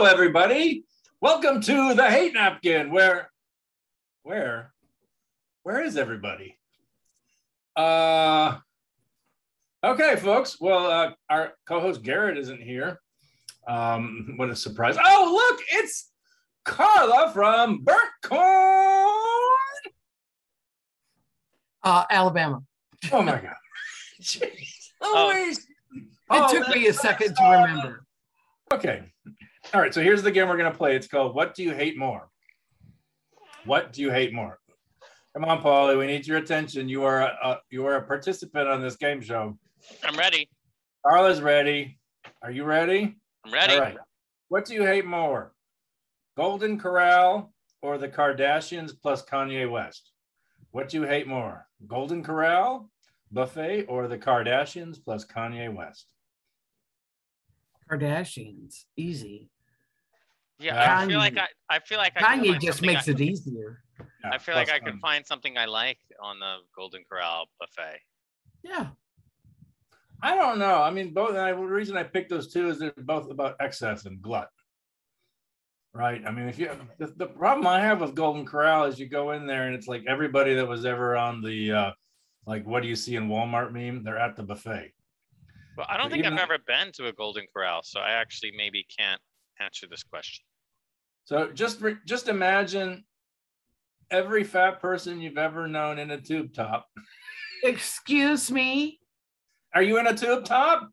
Hello, everybody. Welcome to the Hate Napkin. Where, where, where is everybody? Uh, okay, folks. Well, uh, our co-host Garrett isn't here. Um, what a surprise! Oh, look, it's Carla from Burnt Corn. Uh, Alabama. Oh my God! Jeez. Always. It Oh, took me a second to remember. Okay. All right. So here's the game we're going to play. It's called What Do You Hate More? What do you hate more? Come on, Pauly. We need your attention. You are a, a you are a participant on this game show. I'm ready. Carla's ready. Are you ready? I'm ready. All right. What do you hate more? Golden Corral or the Kardashians plus Kanye West? What do you hate more? Golden Corral, buffet, or the Kardashians plus Kanye West? Kardashians, easy. Yeah, I feel like I, I feel like I Kanye just makes I, it easier. Yeah, I feel like plus I could Kanye. find something I like on the Golden Corral buffet. Yeah. I don't know. I mean, both. I, the reason I picked those two is they're both about excess and glut, right? I mean, if you the, the problem I have with Golden Corral is you go in there and it's like everybody that was ever on the uh, like what do you see in Walmart meme? They're at the buffet. Well, I don't But think I've ever been to a Golden Corral, so I actually maybe can't answer this question. So just just imagine every fat person you've ever known in a tube top. Excuse me. Are you in a tube top?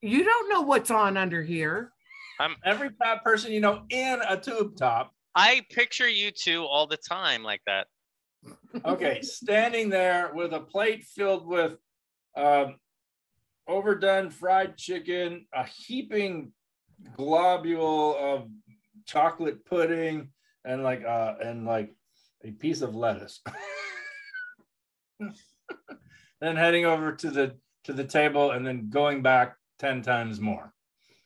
You don't know what's on under here. I'm Every fat person you know in a tube top. I picture you two all the time like that. okay, standing there with a plate filled with um, overdone fried chicken, a heaping globule of chocolate pudding, and like uh, and like a piece of lettuce. then heading over to the to the table and then going back ten times more.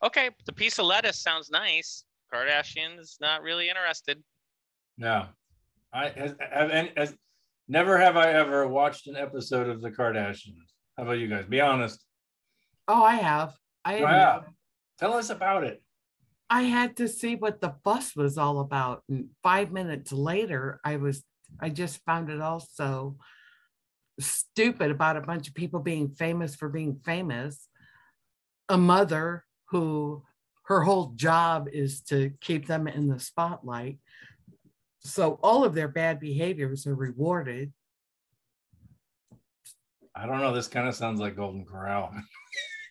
Okay, the piece of lettuce sounds nice. Kardashians not really interested. No, I has, have any, has never have I ever watched an episode of the Kardashians. How about you guys? Be honest. Oh, I have. I admit. have. Tell us about it. I had to see what the fuss was all about. And five minutes later, I was I just found it all so stupid about a bunch of people being famous for being famous. A mother who her whole job is to keep them in the spotlight. So all of their bad behaviors are rewarded. I don't know. This kind of sounds like Golden Corral.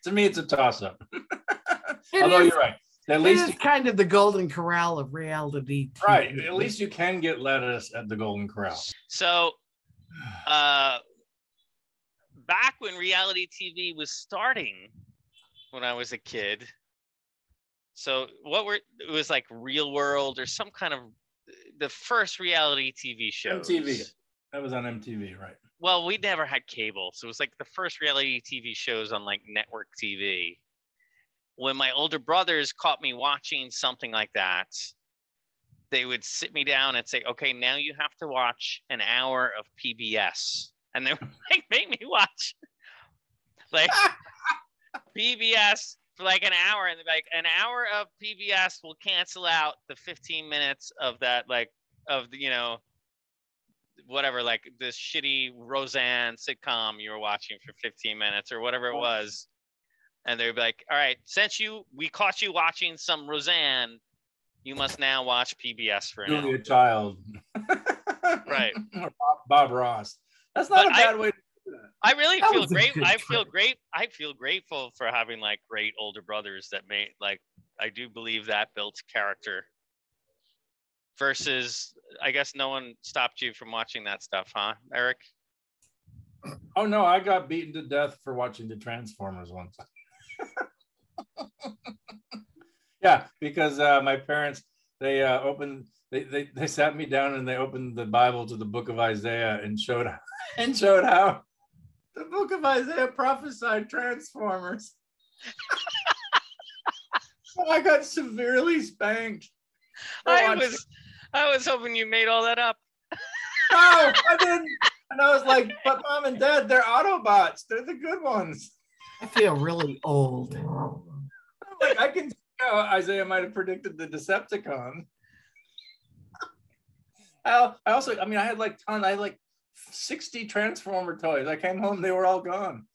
to me, it's a toss up. Although is- you're right. At It least is you, kind of the golden corral of reality. TV. right. At least you can get lettuce at the Golden Corral. So, uh, back when reality TV was starting, when I was a kid, so what were it was like Real World or some kind of the first reality TV show. MTV. That was on MTV, right? Well, we never had cable, so it was like the first reality TV shows on like network TV. When my older brothers caught me watching something like that, they would sit me down and say, "Okay, now you have to watch an hour of PBS," and they would like make me watch like PBS for like an hour, and like, "An hour of PBS will cancel out the 15 minutes of that like of the you know." Whatever, like this shitty Roseanne sitcom you were watching for 15 minutes or whatever it was. And they'd be like, all right, since you we caught you watching some Roseanne, you must now watch PBS for hour. Julia Child. Right. Bob, Bob Ross. That's not But a I- bad way to do that. I really That feel great. I feel great. I feel grateful for having like great older brothers that made like I do believe that built character. Versus, I guess no one stopped you from watching that stuff, huh, Arik? Oh no, I got beaten to death for watching the Transformers once. yeah, because uh, my parents they uh, opened they, they they sat me down and they opened the Bible to the book of Isaiah and showed and showed how the book of Isaiah prophesied Transformers. so I got severely spanked. I was, I was hoping you made all that up. no, I didn't. And I was like, but mom and dad, they're Autobots. They're the good ones. I feel really old. Like, I can you know, Isaiah might have predicted the Decepticon. I, I also, I mean, I had like ton, I had like 60 Transformer toys. I came home, they were all gone.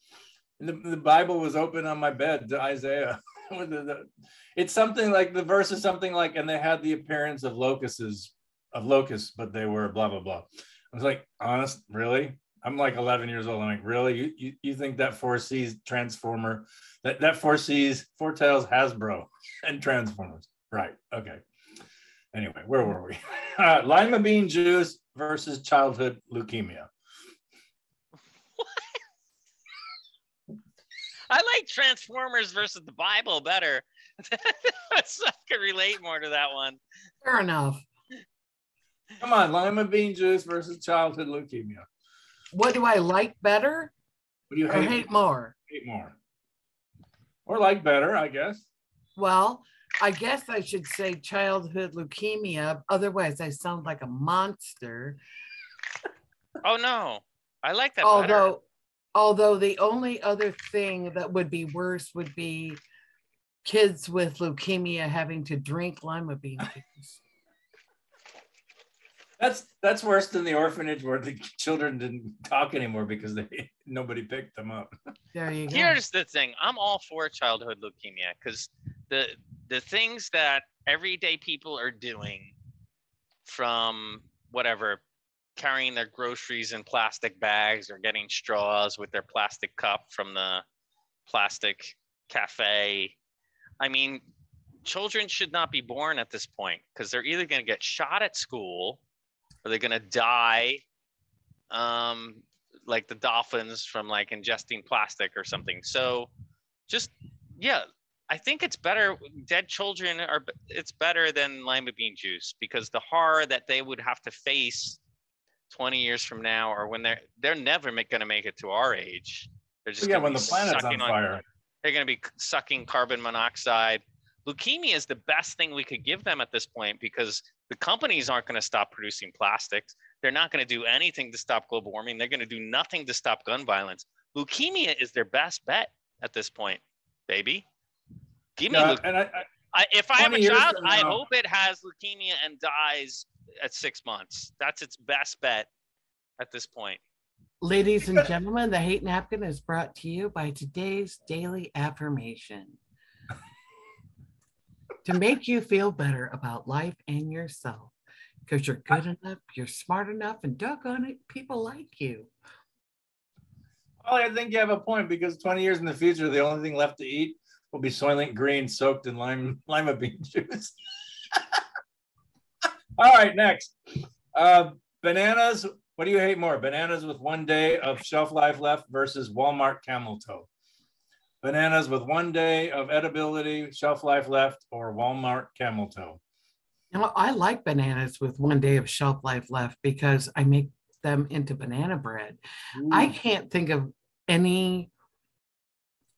And the, the Bible was open on my bed to Isaiah. The- the- it's something like the verse is something like, and they had the appearance of locusts, of locusts, but they were blah blah blah. I was like, honest, really? I'm like 11 years old. I'm like, really? You you, you think that foresees Transformer, that that foresees foretells Hasbro and Transformers? Right. Okay. Anyway, where were we? Uh, lima bean juice versus childhood leukemia. I like Transformers versus the Bible better. so I could relate more to that one. Fair enough. Come on, lima bean juice versus childhood leukemia. What do I like better What do you or hate, hate more? hate more? Or like better, I guess. Well, I guess I should say childhood leukemia. Otherwise, I sound like a monster. Oh no, I like that better. Although, although the only other thing that would be worse would be kids with leukemia having to drink lima bean juice. That's that's worse than the orphanage where the children didn't talk anymore because they nobody picked them up. There you go. Here's the thing: I'm all for childhood leukemia because the the things that everyday people are doing, from whatever, carrying their groceries in plastic bags or getting straws with their plastic cup from the plastic cafe. I mean, children should not be born at this point because they're either going to get shot at school or they're going to die um, like the dolphins from like ingesting plastic or something. So just yeah, I think it's better dead children are it's better than lima bean juice because the horror that they would have to face 20 years from now or when they're they're never going to make it to our age. They're just yeah, gonna when be the planet's on fire. they're going to be sucking carbon monoxide. Leukemia is the best thing we could give them at this point because the companies aren't going to stop producing plastics. They're not going to do anything to stop global warming. They're going to do nothing to stop gun violence. Leukemia is their best bet at this point, baby. Give me Yeah, I, I, I, if I have a child, I hope it has leukemia and dies at six months. That's its best bet at this point. Ladies and gentlemen, the hate napkin is brought to you by today's daily affirmation. to make you feel better about life and yourself, because you're good enough, you're smart enough, and doggone it, people like you. well, I think you have a point because 20 years in the future, the only thing left to eat will be Soylent Green soaked in lime lima bean juice. All right, next. Uh, bananas. What do you hate more? Bananas with one day of shelf life left versus Walmart camel toe. Bananas with one day of edibility, shelf life left, or Walmart camel toe. Now, I like bananas with one day of shelf life left because I make them into banana bread. I can't think of any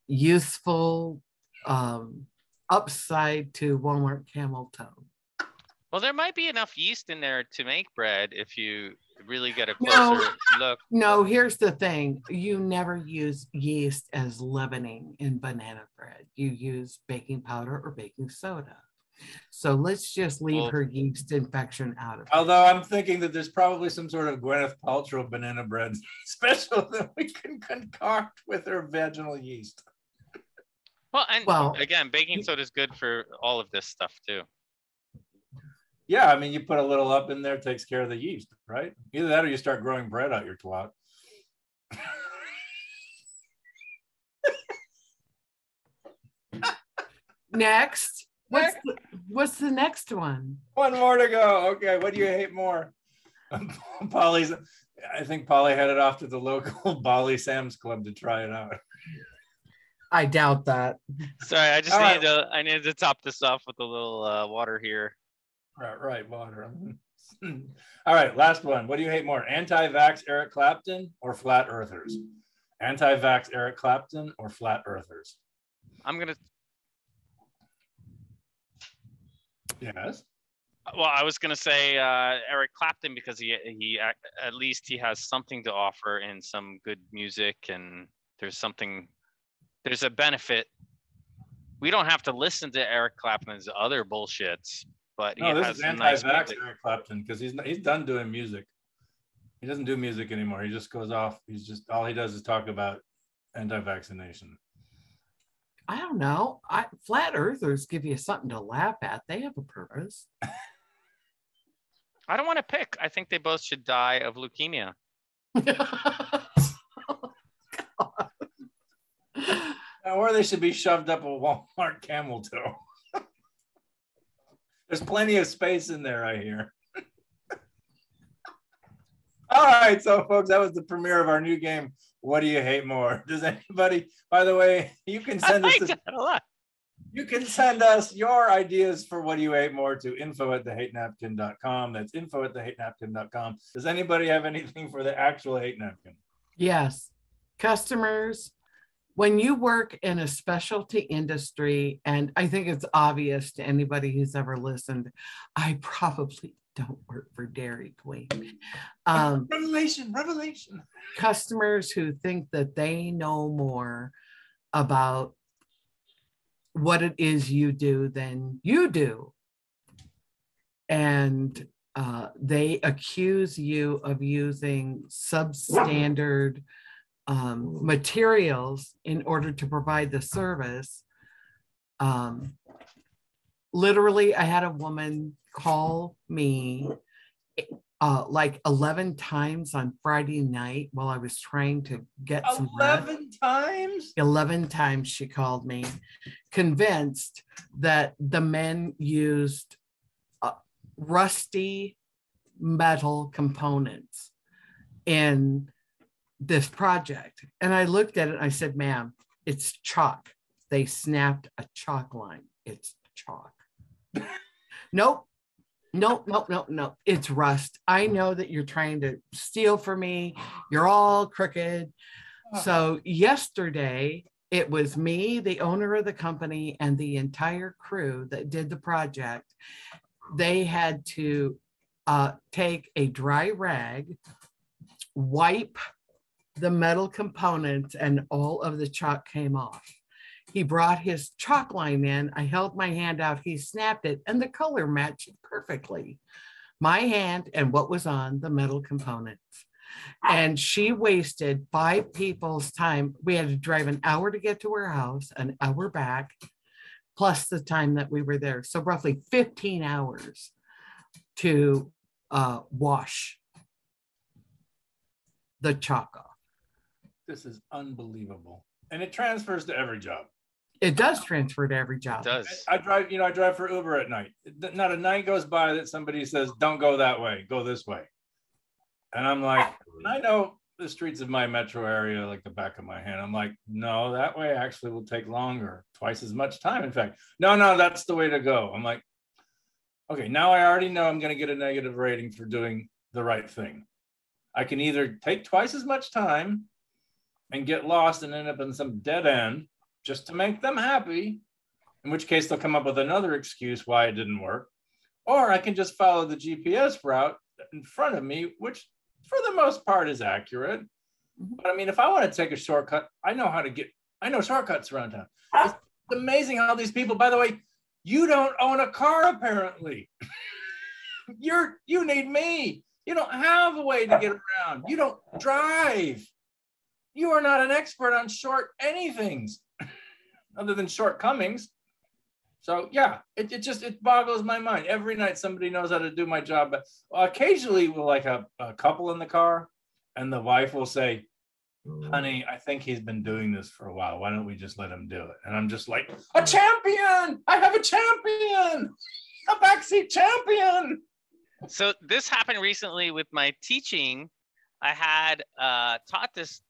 useful um, upside to Walmart camel toe. Well, there might be enough yeast in there to make bread if you really get a No. closer look. No, here's the thing. You never use yeast as leavening in banana bread. You use baking powder or baking soda. So let's just leave Well- her yeast infection out of it. Although I'm thinking that there's probably some sort of Gwyneth Paltrow banana bread special that we can concoct with her vaginal yeast. Well, and Well- again, baking soda is good for all of this stuff too. Yeah, I mean, you put a little up in there, takes care of the yeast, right? Either that or you start growing bread out your twat. Next. What's the, what's the next one? One more to go. Okay, what do you hate more? Pauly's. I think Pauly headed off to the local Bali Sam's Club to try it out. I doubt that. Sorry, I just All right. needed to I needed to top this off with a little uh, water here. Right, right, water. All right, last one. What do you hate more? Anti-vax Eric Clapton or flat earthers? Anti-vax Eric Clapton or flat earthers? I'm gonna. Yes. Well, I was gonna say uh, Eric Clapton because he he at at least he has something to offer in some good music and there's something there's a benefit we don't have to listen to Eric Clapton's other bullshits, but he No, this has is anti-vax music. Eric Clapton because he's he's done doing music. He doesn't do music anymore. He just goes off. He's just all he does is talk about anti-vaccination. I don't know. I, flat earthers give you something to laugh at. They have a purpose. I don't want to pick. I think they both should die of leukemia. Or they should be shoved up a Walmart camel toe. There's plenty of space in there, I hear. All right, so folks, that was the premiere of our new game. What do you hate more? Does anybody, by the way, you can I send us this, that a lot. you can send us your ideas for what do you hate more to info at thehatenapkin.com. That's info at thehatenapkin.com. Does anybody have anything for the actual hate napkin? yes. Customers, when you work in a specialty industry, and I think it's obvious to anybody who's ever listened, I probably don't work for Dairy Queen. Um, Revelation, revelation. customers who think that they know more about what it is you do than you do. And uh, they accuse you of using substandard um, materials in order to provide the service. Um, literally, I had a woman call me uh, like 11 times on Friday night while I was trying to get some 11 times? 11 times she called me, convinced that the men used uh, rusty metal components in this project. And I looked at it and I said, ma'am, it's chalk. They snapped a chalk line. It's chalk. nope. Nope, nope, nope, nope. It's rust. I know that you're trying to steal from me. You're all crooked. So yesterday, it was me, the owner of the company, and the entire crew that did the project. They had to uh, take a dry rag, wipe the metal components, and all of the chalk came off. He brought his chalk line in. I held my hand out. He snapped it, and the color matched perfectly. My hand and what was on the metal components and she wasted five people's time. We had to drive an hour to get to her house, an hour back, plus the time that we were there. So roughly 15 hours to uh, wash the chalk off. This is unbelievable. And it transfers to every job. It does transfer to every It job. does. I drive, you know, I drive for Uber at night. Not a night goes by that somebody says, don't go that way, go this way. And I'm like, and I know the streets of my metro area like the back of my hand. I'm like, no, that way actually will take longer, twice as much time. In fact, no, no, that's the way to go. I'm like, okay, now I already know I'm going to get a negative rating for doing the right thing. I can either take twice as much time and get lost and end up in some dead end just to make them happy, in which case they'll come up with another excuse why it didn't work. Or I can just follow the GPS route in front of me, which for the most part is accurate. Mm-hmm. But I mean, if I want to take a shortcut, I know how to get, I know shortcuts around town. Ah. It's amazing how these people, by the way, you don't own a car apparently. You're, you need me. You don't have a way to get around. You don't drive. You are not an expert on short anythings other than shortcomings. So yeah, it, it just it boggles my mind. Every night somebody knows how to do my job, but occasionally we'll like a, a couple in the car, and the wife will say, "Honey, I think he's been doing this for a while. Why don't we just let him do it?" And I'm just like, "A champion! I have a champion, a backseat champion." So this happened recently with my teaching. I had uh, taught this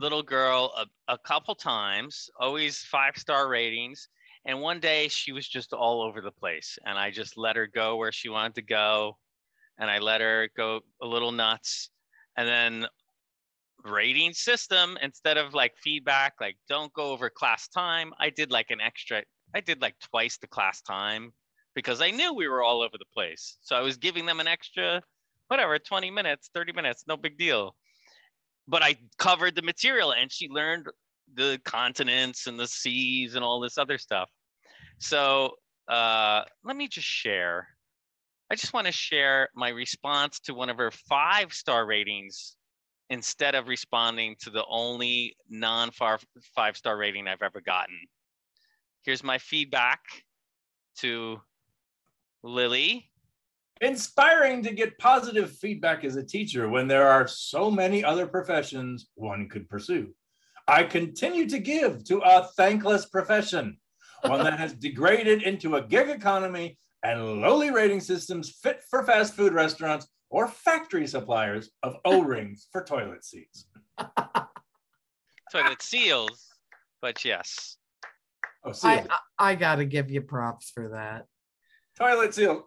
little girl a, a couple times, always five star ratings. And one day she was just all over the place. And I just let her go where she wanted to go. And I let her go a little nuts. And then rating system, instead of like feedback, like don't go over class time, I did like an extra, I did like twice the class time because I knew we were all over the place. So I was giving them an extra, whatever, 20 minutes, 30 minutes, no big deal. But I covered the material and she learned the continents and the seas and all this other stuff. So uh, let me just share. I just want to share my response to one of her five star ratings instead of responding to the only non five star rating I've ever gotten. Here's my feedback to Lily. Inspiring to get positive feedback as a teacher when there are so many other professions one could pursue. I continue to give to a thankless profession, one that has degraded into a gig economy and lowly rating systems fit for fast food restaurants or factory suppliers of O-rings for toilet seats. toilet seals, but yes. Oh, seals. I, I got to give you props for that. Toilet seals.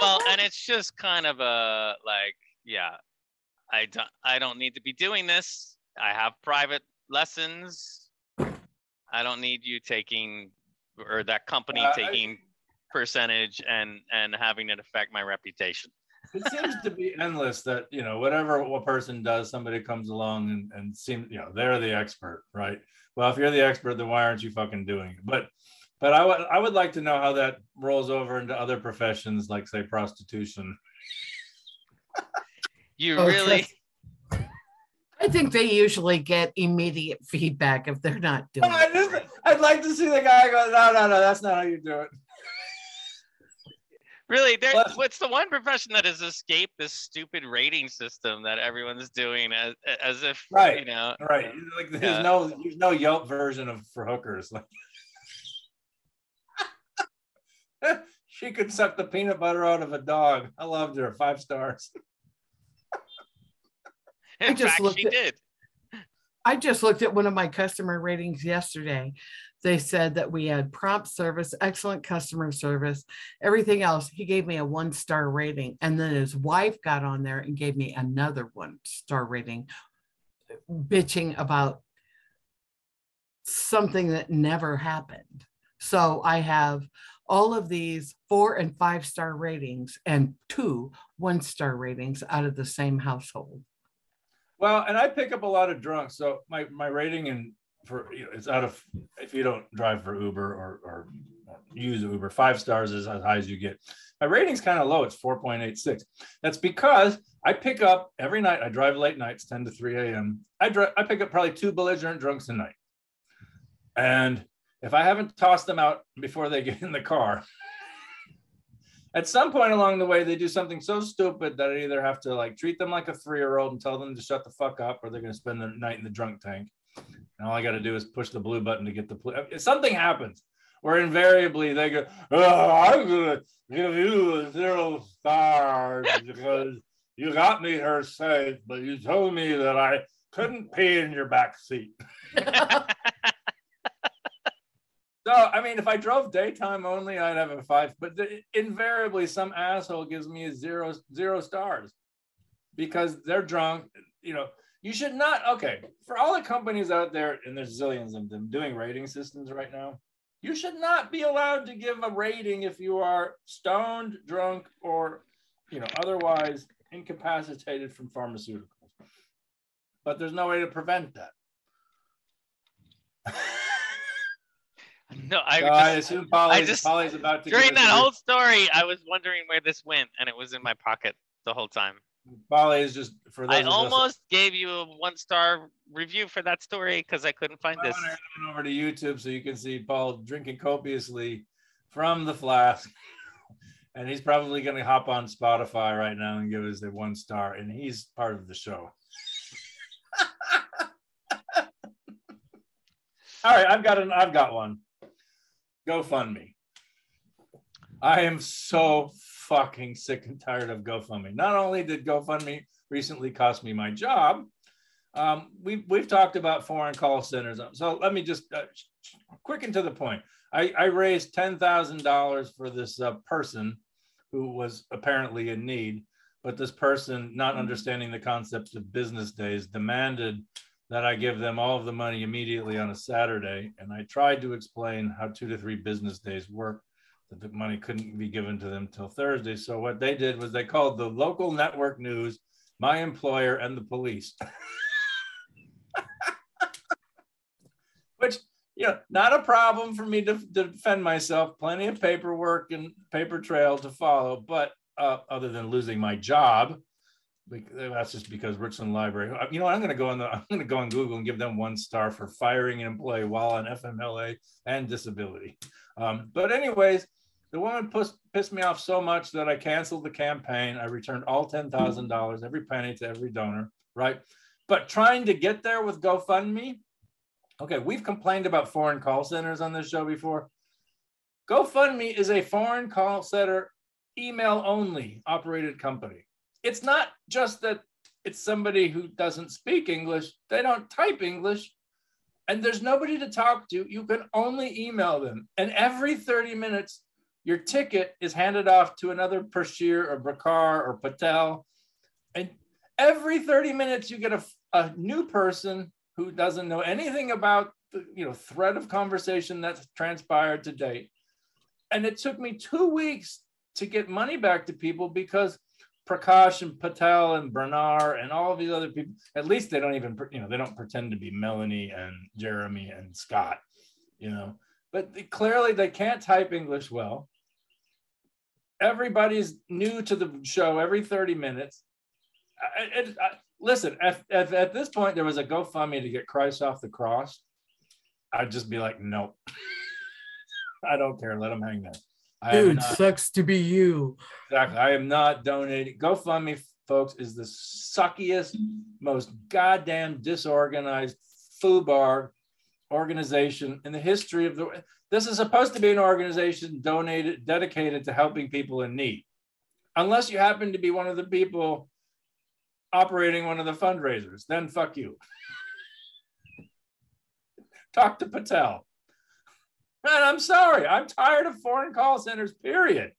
Well, and it's just kind of a like, yeah, I don't, I don't need to be doing this. I have private lessons. I don't need you taking or that company uh, taking I, percentage and and having it affect my reputation. it seems to be endless that you know whatever a person does, somebody comes along and and seems you know they're the expert, right? Well, if you're the expert, then why aren't you fucking doing it? But but I would I would like to know how that rolls over into other professions like say prostitution. you oh, really I think they usually get immediate feedback if they're not doing I just, I'd like to see the guy go, no, no, no, that's not how you do it. Really, there, what's the one profession that has escaped this stupid rating system that everyone's doing as as if right, you know, right? Like there's yeah. no there's no Yelp version of for hookers. she could suck the peanut butter out of a dog. I loved her. Five stars. In I just fact, looked she at, did. I just looked at one of my customer ratings yesterday. They said that we had prompt service, excellent customer service, everything else. He gave me a one star rating. And then his wife got on there and gave me another one star rating, bitching about something that never happened. So I have all of these four and five star ratings and two one star ratings out of the same household. Well, and I pick up a lot of drunks. So my, my rating and for you know, it's out of if you don't drive for Uber or, or use Uber, five stars is as high as you get. My rating's kind of low. It's 4.86. That's because I pick up every night. I drive late nights, 10 to 3 a.m. I drive, I pick up probably two belligerent drunks a night. And if I haven't tossed them out before they get in the car, at some point along the way, they do something so stupid that I either have to like treat them like a three-year-old and tell them to shut the fuck up, or they're going to spend the night in the drunk tank. And all I got to do is push the blue button to get the blue. If something happens where invariably they go, oh, I'm going to give you a zero stars because you got me her safe, but you told me that I couldn't pee in your back seat. So, I mean, if I drove daytime only, I'd have a five. But the, invariably, some asshole gives me a zero zero stars because they're drunk. You know, you should not. Okay, for all the companies out there, and there's zillions of them doing rating systems right now. You should not be allowed to give a rating if you are stoned, drunk, or you know otherwise incapacitated from pharmaceuticals. But there's no way to prevent that. No, I, just, I assume Pauly's, I just, Pauly's about to. During that whole story, I was wondering where this went, and it was in my pocket the whole time. Pauly is just for. Those. I almost gave you a one-star review for that story because I couldn't find this. I over to YouTube so you can see Paul drinking copiously from the flask, and he's probably going to hop on Spotify right now and give us a one star, and he's part of the show. All right, I've got an. I've got one. GoFundMe. I am so fucking sick and tired of GoFundMe. Not only did GoFundMe recently cost me my job, um, we've, we've talked about foreign call centers. So let me just uh, quick and to the point. I, I raised $10,000 for this uh, person who was apparently in need, but this person, not understanding the concepts of business days, demanded that I give them all of the money immediately on a Saturday. And I tried to explain how two to three business days work, that the money couldn't be given to them till Thursday. So what they did was they called the local network news, my employer, and the police. Which, you know, not a problem for me to, to defend myself. Plenty of paperwork and paper trail to follow, but uh, other than losing my job, that's just because Richland Library. Uh, you know, I'm going to go on the I'm going to go on Google and give them one star for firing an employee while on FMLA and disability. Um, but anyways, the woman pissed, pissed me off so much that I canceled the campaign. I returned all ten thousand dollars, every penny to every donor. Right, but trying to get there with GoFundMe. Okay, we've complained about foreign call centers on this show before. GoFundMe is a foreign call center email only operated company it's not just that it's somebody who doesn't speak English, they don't type English, and there's nobody to talk to. You can only email them. And every 30 minutes, your ticket is handed off to another Pershir or Bakar or Patel. And every 30 minutes, you get a, a new person who doesn't know anything about the you know thread of conversation that's transpired to date. And it took me two weeks to get money back to people because Prakash and Patel and Bernard and all these other people, at least they don't even, you know, they don't pretend to be Melanie and Jeremy and Scott, you know, but they, clearly they can't type English well. Everybody's new to the show every 30 minutes. I, I, listen, if, if at this point there was a GoFundMe to get Christ off the cross, I'd just be like, nope. I don't care. Let them hang there. Dude, not, sucks to be you. Exactly. I am not donating. GoFundMe, folks, is the suckiest, most goddamn disorganized FUBAR organization in the history of the. This is supposed to be an organization donated, dedicated to helping people in need, unless you happen to be one of the people operating one of the fundraisers. Then fuck you. Talk to Patel. And I'm sorry, I'm tired of foreign call centers, period.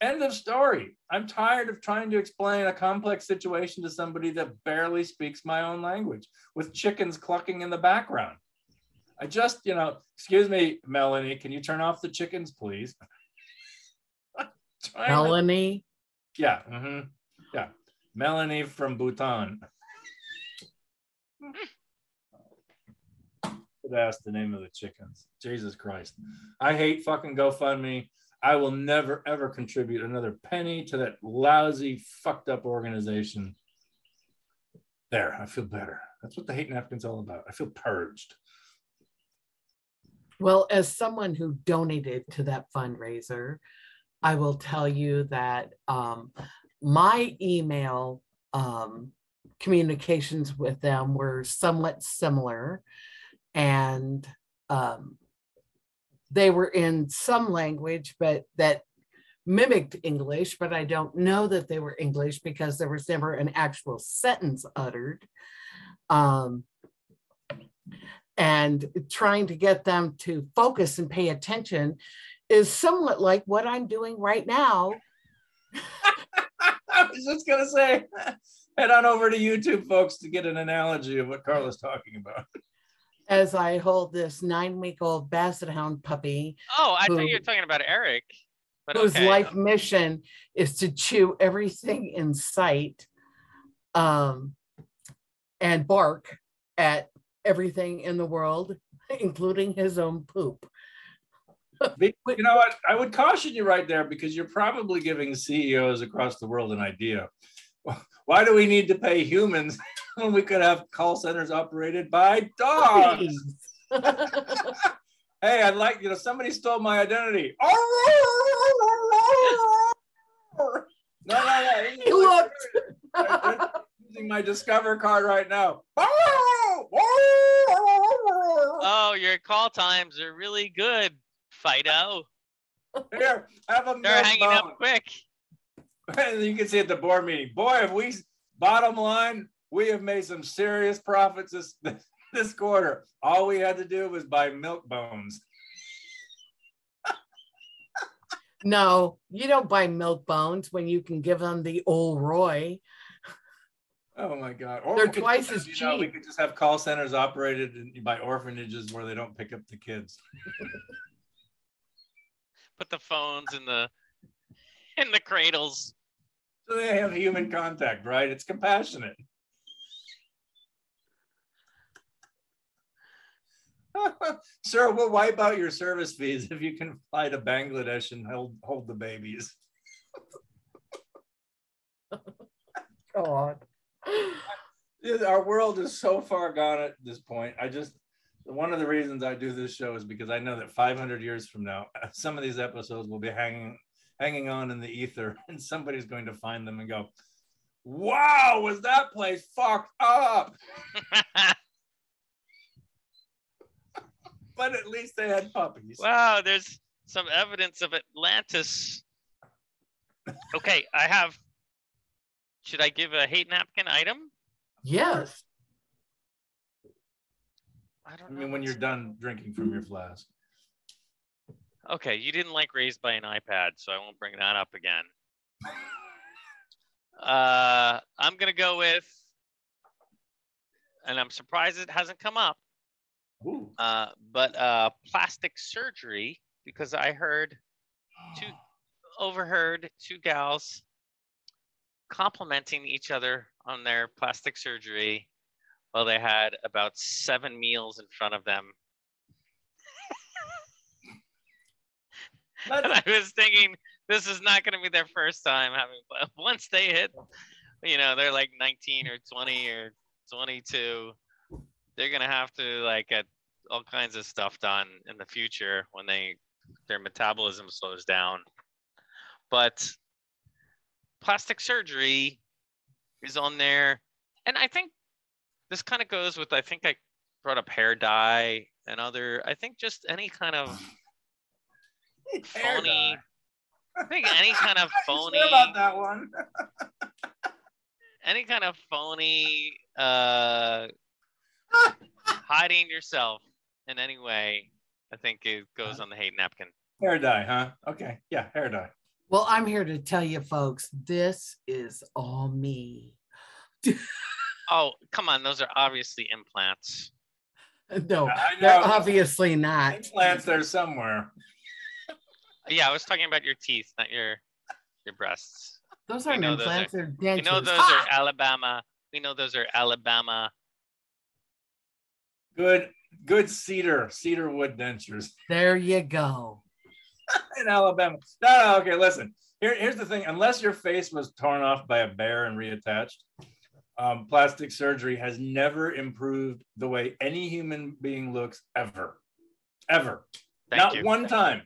End of story. I'm tired of trying to explain a complex situation to somebody that barely speaks my own language with chickens clucking in the background. I just, you know, excuse me, Melanie, can you turn off the chickens, please? Melanie? To... Yeah. Mm-hmm. Yeah. Melanie from Bhutan. That's the name of the chickens. Jesus Christ. I hate fucking GoFundMe. I will never ever contribute another penny to that lousy, fucked up organization. There, I feel better. That's what the hate napkin's all about. I feel purged. Well, as someone who donated to that fundraiser, I will tell you that um, my email um, communications with them were somewhat similar and um, they were in some language, but that mimicked English, but I don't know that they were English because there was never an actual sentence uttered. Um, and trying to get them to focus and pay attention is somewhat like what I'm doing right now. I was just going to say, head on over to YouTube, folks, to get an analogy of what Carla's talking about as I hold this nine week old basset hound puppy. Oh, I who, thought you were talking about Arik. whose okay. life mission is to chew everything in sight um, and bark at everything in the world, including his own poop. you know what? I would caution you right there because you're probably giving CEOs across the world an idea. Why do we need to pay humans when we could have call centers operated by dogs. hey, I'd like, you know, somebody stole my identity. no, no, no. Look. using my Discover card right now. oh, your call times are really good, Fido. Here, have them. They're hanging bone. up quick. you can see at the board meeting. Boy, if we bottom line, we have made some serious profits this, this quarter. All we had to do was buy milk bones. no, you don't buy milk bones when you can give them the Ol' Roy. Oh my God. Or They're twice just, as cheap. Know, we could just have call centers operated by orphanages where they don't pick up the kids. Put the phones in the in the cradles. So they have human contact, right? It's compassionate. Sir, we'll wipe out your service fees if you can fly to Bangladesh and hold, hold the babies. God. Our world is so far gone at this point. I just, one of the reasons I do this show is because I know that 500 years from now, some of these episodes will be hanging, hanging on in the ether, and somebody's going to find them and go, "Wow, was that place fucked up?" But at least they had puppies. wow, there's some evidence of Atlantis. Okay, I have. Should I give a hate napkin item? Yes. I I don't know. mean, when you're done drinking from your flask. Okay, you didn't like Raised by an iPad, so I won't bring that up again. Uh, I'm gonna go with, and I'm surprised it hasn't come up. Uh, but uh, plastic surgery because I heard two overheard two gals complimenting each other on their plastic surgery while they had about seven meals in front of them. I was thinking this is not going to be their first time having once they hit, you know, they're like 19 or 20 or 22, they're going to have to like get all kinds of stuff done in the future when they their metabolism slows down. But plastic surgery is on there, and I think this kind of goes with I think I brought up hair dye and other. I think just any kind of phony. I think any kind of phony, sure about that one. any kind of phony, uh, hiding yourself in any way. I think it goes on the hate napkin. hair dye, huh? Okay. Yeah, hair dye. Well, I'm here to tell you, folks, this is all me. Oh, come on, those are obviously implants. No, I they're obviously not. Implants there somewhere. Yeah, I was talking about your teeth, not your your breasts. Those aren't know those are- implants, they're We know those Ha! are Alabama. We know those are Alabama. Good, good cedar, cedar wood dentures There you go. in Alabama. No, no, okay, listen. Here, here's the thing. Unless your face was torn off by a bear and reattached, um, plastic surgery has never improved the way any human being looks ever, ever. Thank Not you. one time.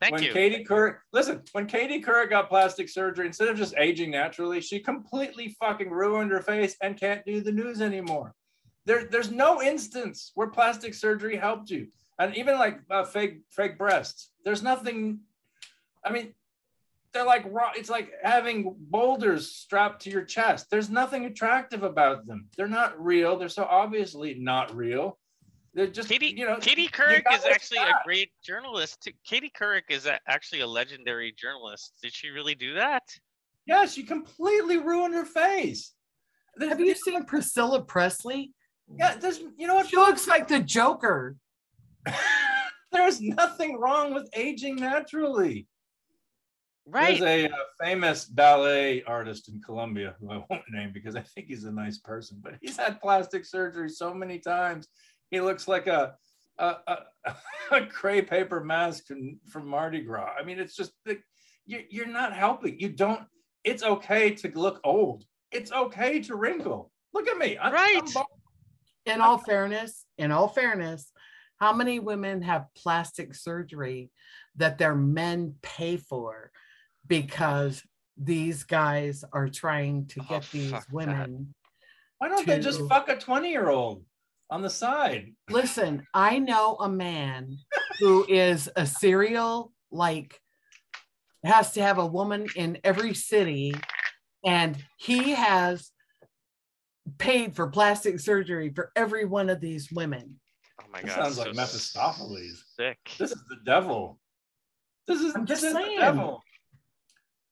Thank when you. Katie Couric, listen, when Katie Couric got plastic surgery, instead of just aging naturally, she completely fucking ruined her face and can't do the news anymore. There, there's no instance where plastic surgery helped you, and even like uh, fake fake breasts. There's nothing. I mean, they're like raw. It's like having boulders strapped to your chest. There's nothing attractive about them. They're not real. They're so obviously not real. They're just Katie, you know. Katie you Couric is what's actually a great journalist. too. Katie Couric is a, actually a legendary journalist. Did she really do that? Yeah, she completely ruined her face. There's- Have you seen Priscilla Presley? Yeah, there's you know what? She looks like the Joker. there's nothing wrong with aging naturally. Right. There's a, uh famous ballet artist in Colombia who I won't name because I think he's a nice person, but he's had plastic surgery so many times. He looks like a a, a, a crepe paper mask from, from Mardi Gras. I mean, it's just like you, you're not helping. You don't. It's okay to look old. It's okay to wrinkle. Look at me. I'm, I'm Right. In all fairness, in all fairness, how many women have plastic surgery that their men pay for because these guys are trying to Oh, get these fuck that. women? Why don't they just fuck a 20 year old on the side? Listen, I know a man who is a serial, like, has to have a woman in every city, and he has paid for plastic surgery for every one of these women. oh my This god. sounds so like Mephistopheles. Sick. This is the devil. This is I'm just this is the devil.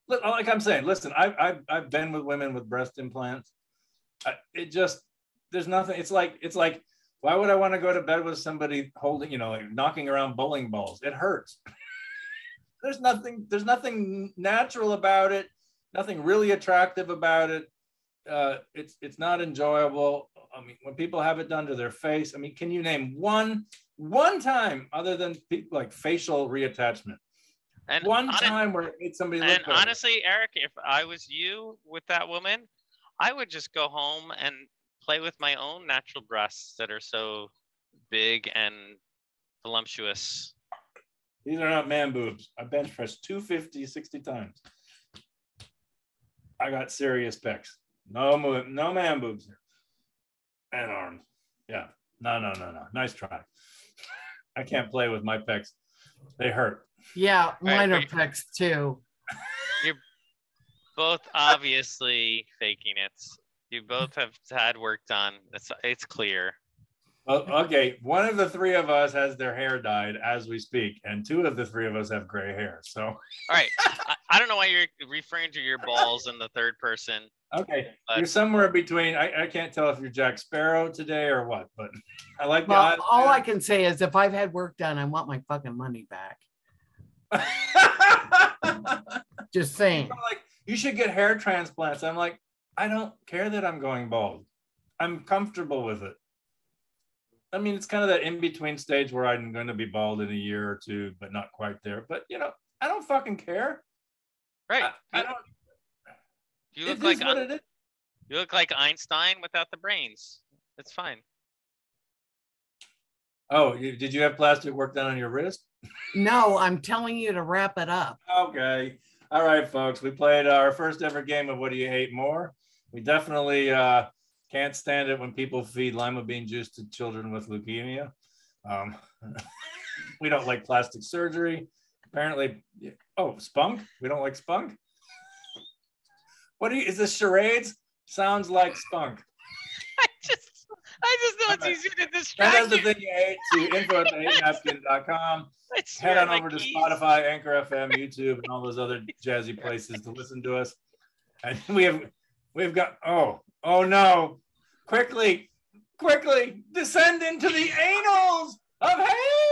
Like I'm saying, listen, I've, I've I've been with women with breast implants. I, it just there's nothing. It's like it's like why would I want to go to bed with somebody holding you know like knocking around bowling balls? It hurts. there's nothing. There's nothing natural about it. Nothing really attractive about it. Uh, it's it's not enjoyable. I mean, when people have it done to their face, I mean, can you name one One time, other than like facial reattachment. And One hone- time where it made somebody and honestly, Arik, if I was you with that woman, I would just go home and play with my own natural breasts that are so big and voluptuous. These are not man boobs. I bench pressed 250 60 times. I got serious pecs. No mo- no man boobs here. And arms. Yeah. No, no, no, no. Nice try. I can't play with my pecs. They hurt. Yeah, Right, mine are pecs too. You're both obviously faking it. You both have had work done. It's it's clear. Well, okay. One of the three of us has their hair dyed as we speak, and two of the three of us have gray hair. So, All right. I, I don't know why you're referring to your balls in the third person. okay. But- you're somewhere between. I, I can't tell if you're Jack Sparrow today or what, but I like the Well, odds. all I can say is if I've had work done, I want my fucking money back. Just saying. Like you should get hair transplants. I'm like, I don't care that I'm going bald. I'm comfortable with it. I mean, it's kind of that in between stage where I'm going to be bald in a year or two, but not quite there. But you know, I don't fucking care. Right. I, I You, don't. you it look is like what Ein- it is. you look like Einstein without the brains. It's fine. Oh, you, did you have plastic work done on your wrist? No, I'm telling you to wrap it up. Okay. All right, folks. We played our first ever game of What Do You Hate More? We definitely uh, can't stand it when people feed lima bean juice to children with leukemia. Um, we don't like plastic surgery. Apparently, oh, spunk. We don't like spunk. What do you? Is this charades? Sounds like spunk. I just I just know it's easier to distract us the thing you ate to info. I head on over to Spotify, Anchor FM, YouTube, and all those other jazzy places to listen to us. And we have we've got oh oh no, quickly quickly descend into the anals of hate.